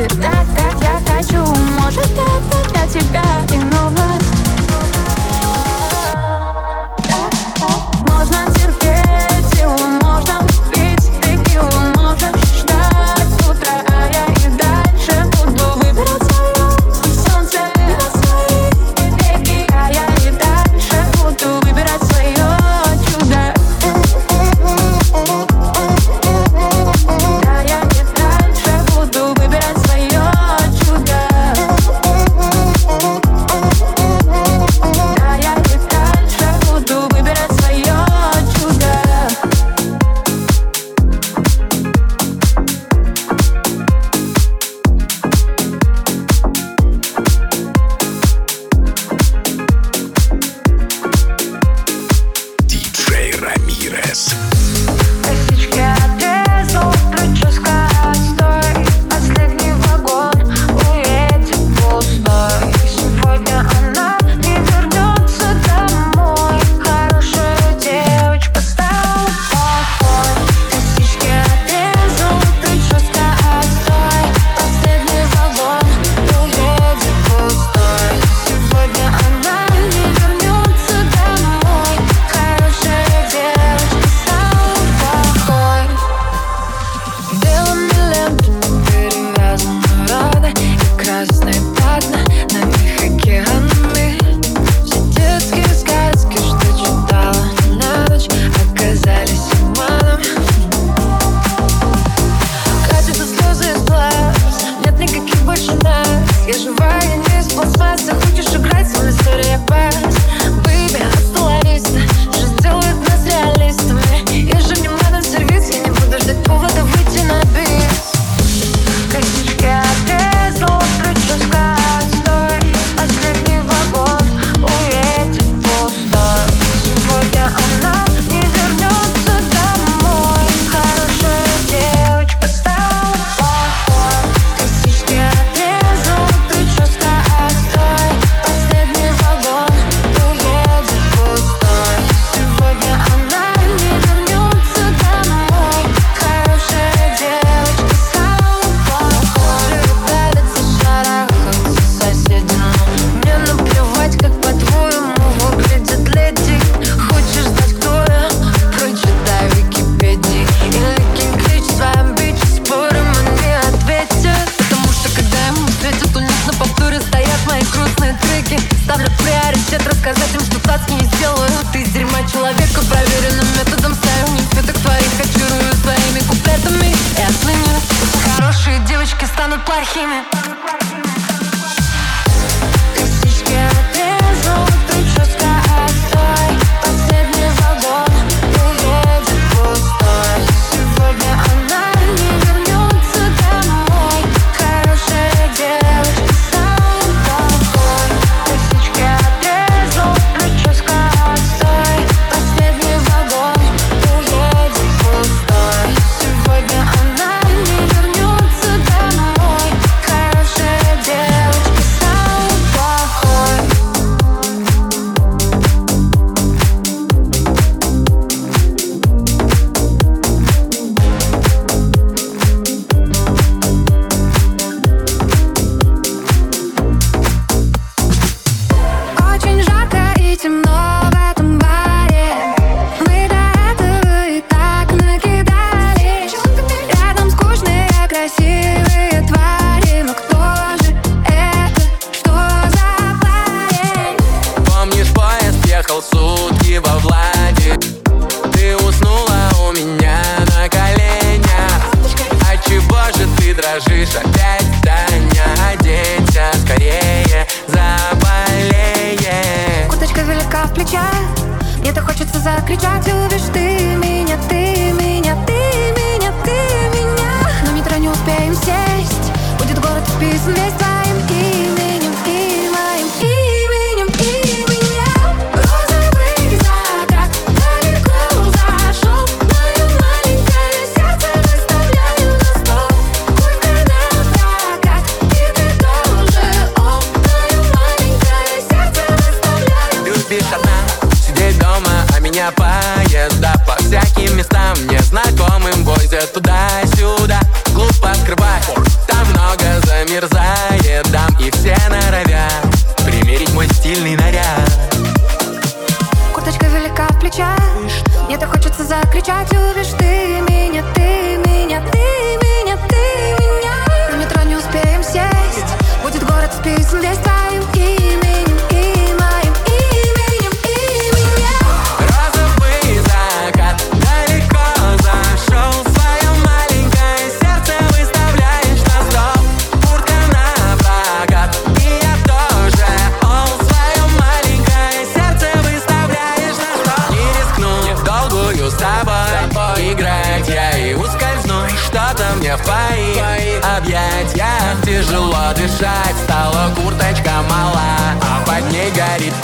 Так так, я хочу, Может это для тебя.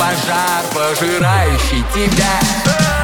пожар, пожирающий тебя.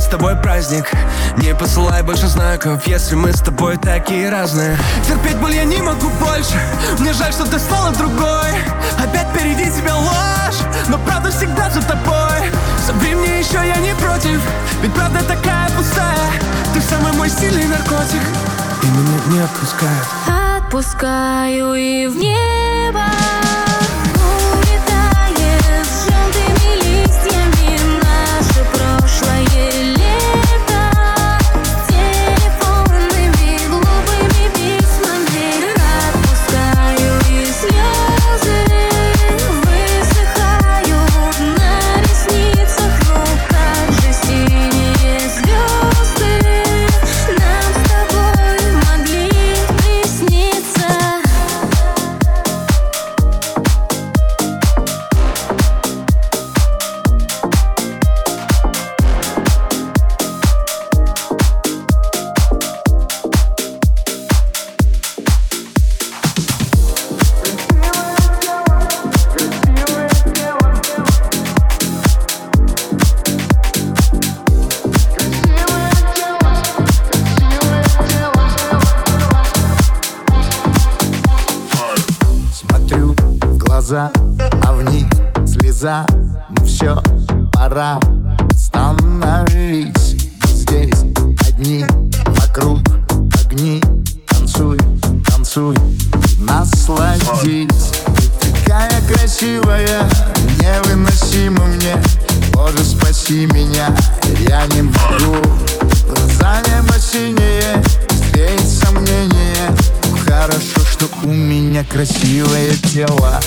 с тобой праздник. Не посылай больше знаков, если мы с тобой такие разные. Терпеть боль я не могу больше. Мне жаль, что ты стала другой. Опять впереди тебя ложь Но правда всегда за тобой. Собри мне еще, я не против Ведь правда такая пустая. Ты самый мой сильный наркотик И меня не отпускает. Отпускаю и в небо. глаза, а в них слеза ну Все, пора становись. Здесь одни, вокруг огни. Танцуй, танцуй, насладись. Ты такая красивая, невыносима мне. Боже, спаси меня, я не могу. Глаза небо синие, встретить сомнение Хорошо, что у меня красивое тело.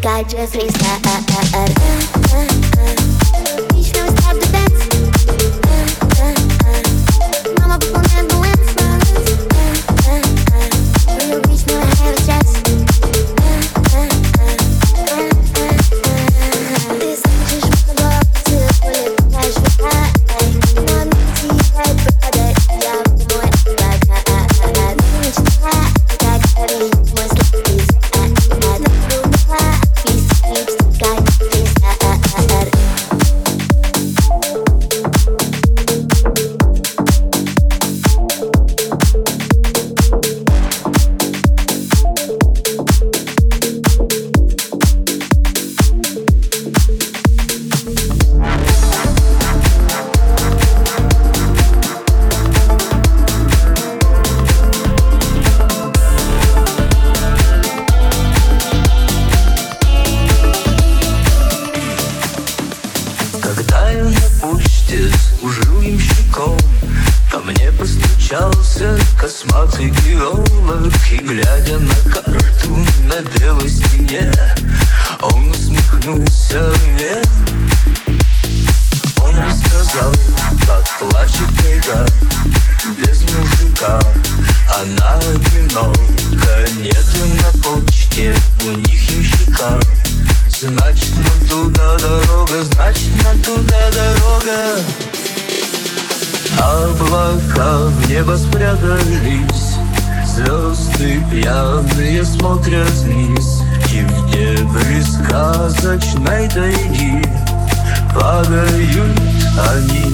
think I just reached Падают они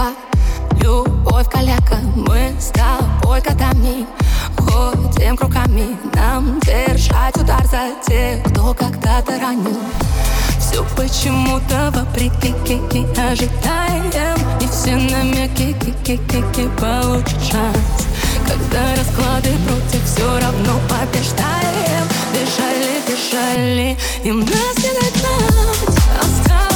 небо Любовь каляка, мы с тобой котами Ходим кругами, нам держать удар за тех, кто когда-то ранил. Все почему-то вопреки ки ожидаем. И все намеки ки-ки-ки-ки получат шанс. Когда расклады против, все равно побеждаем. Бежали, бежали, им нас не догнать. Осталось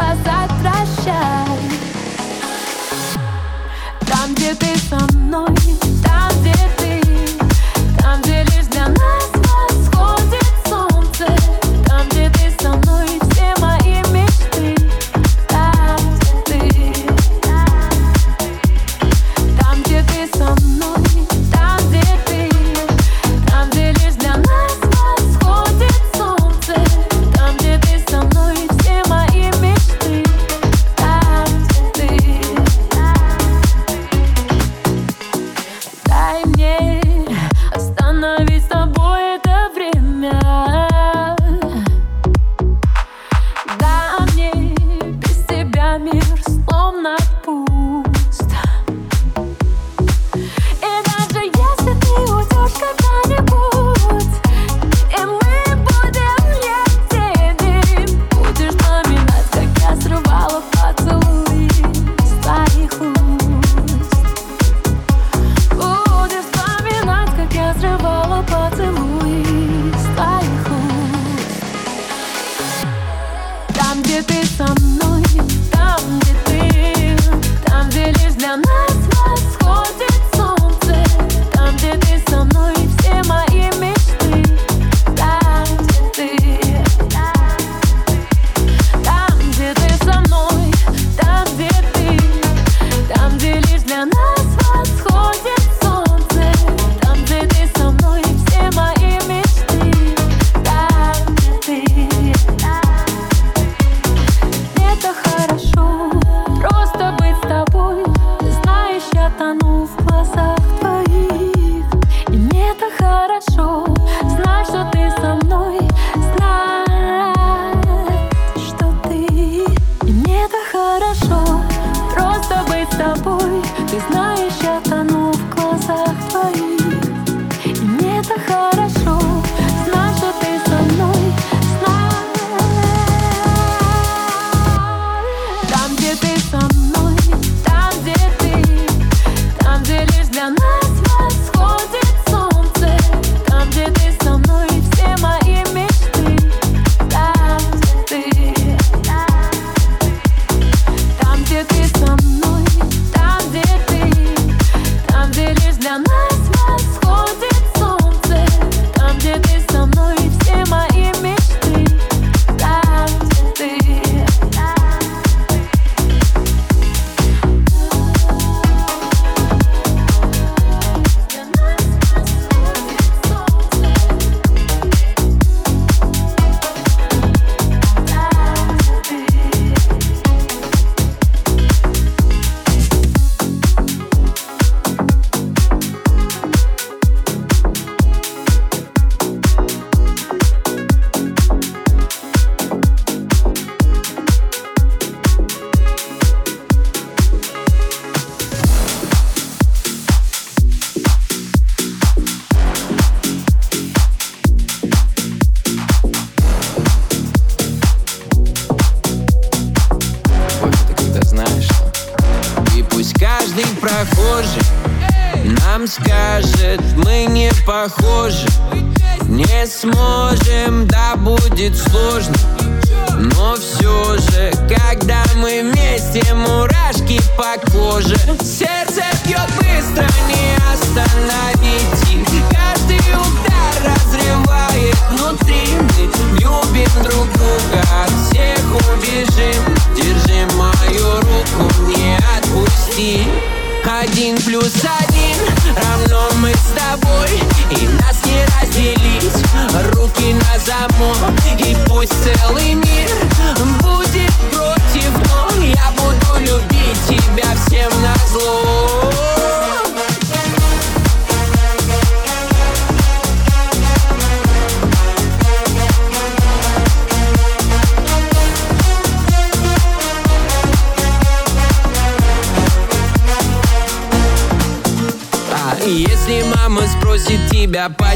сказать прощай Там, где ты со мной, там, где ты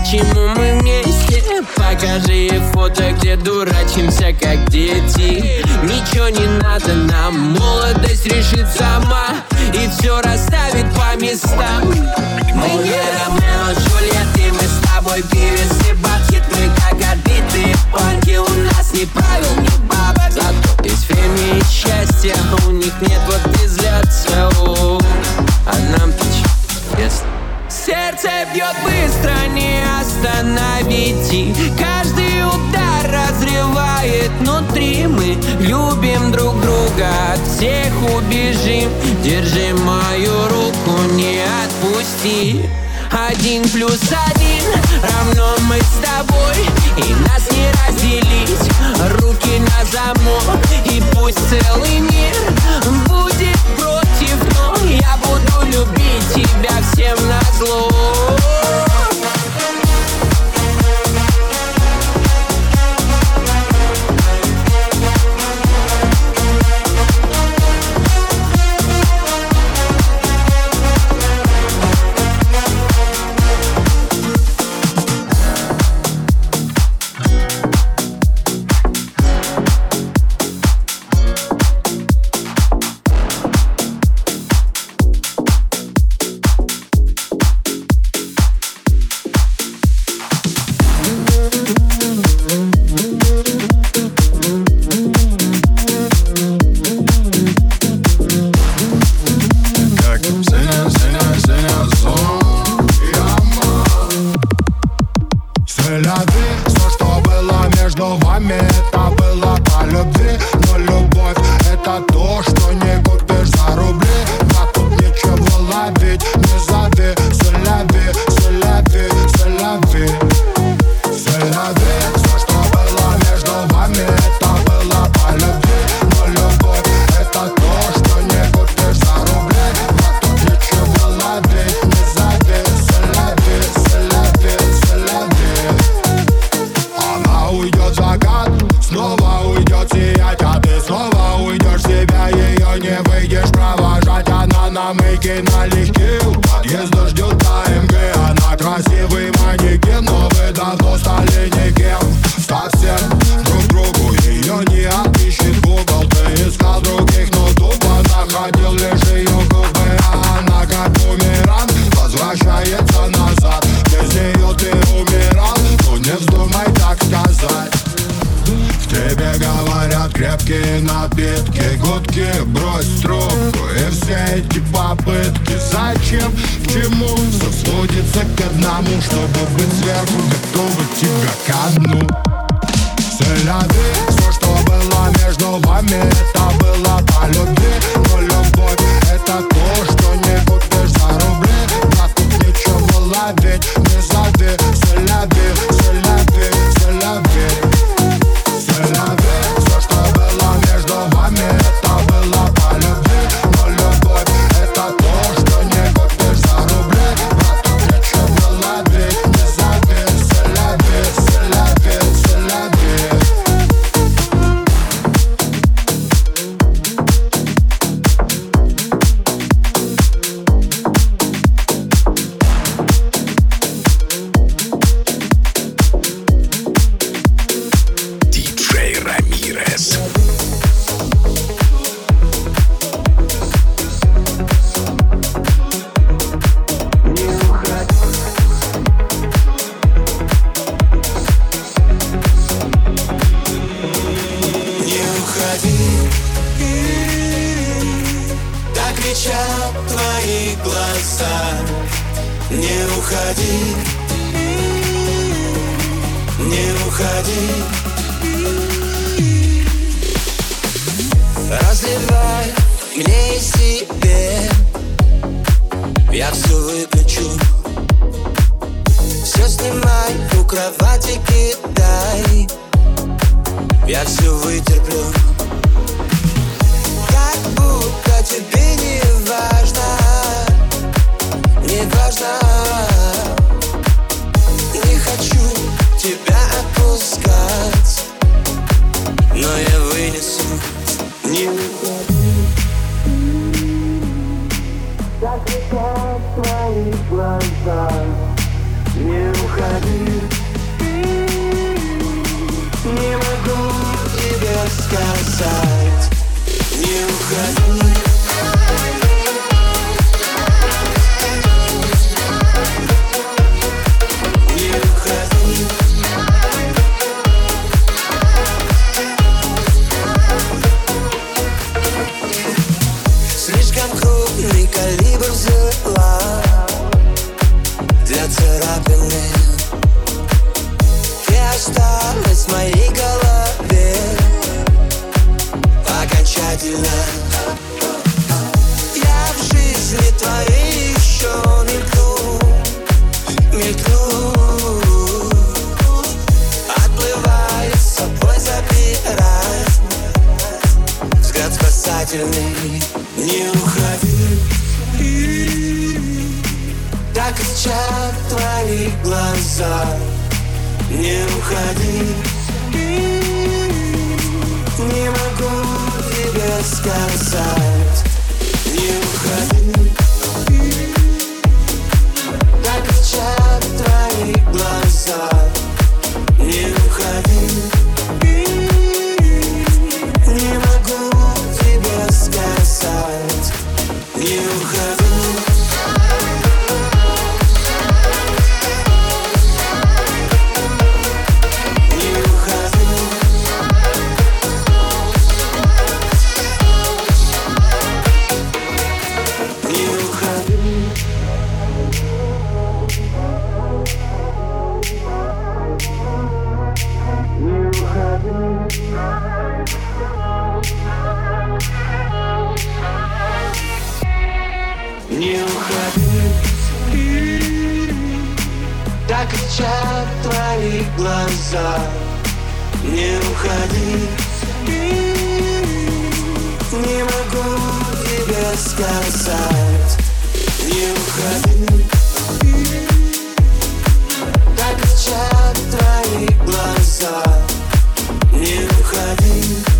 почему мы вместе? Покажи фото, где дурачимся, как дети. Ничего не надо нам, молодость решит сама И все расставит по местам. Мы не Ромео, Джульетта, и мы с тобой певец и бандит Мы как отбитые панки, у нас ни правил, ни бабок. Зато есть время и счастье, у них нет вот и А нам-то Сердце бьет быстро, не остановить И каждый удар разрывает внутри. Мы любим друг друга, от всех убежим. Держи мою руку, не отпусти. Один плюс один равно мы с тобой. И нас не разделить. Руки на замок И пусть целый мир будет против Но я буду любить тебя всем на Hello. взгляд, твои глаза Не уходи. Не могу тебе сказать. Не уходи. Так в твои глаза Не уходи.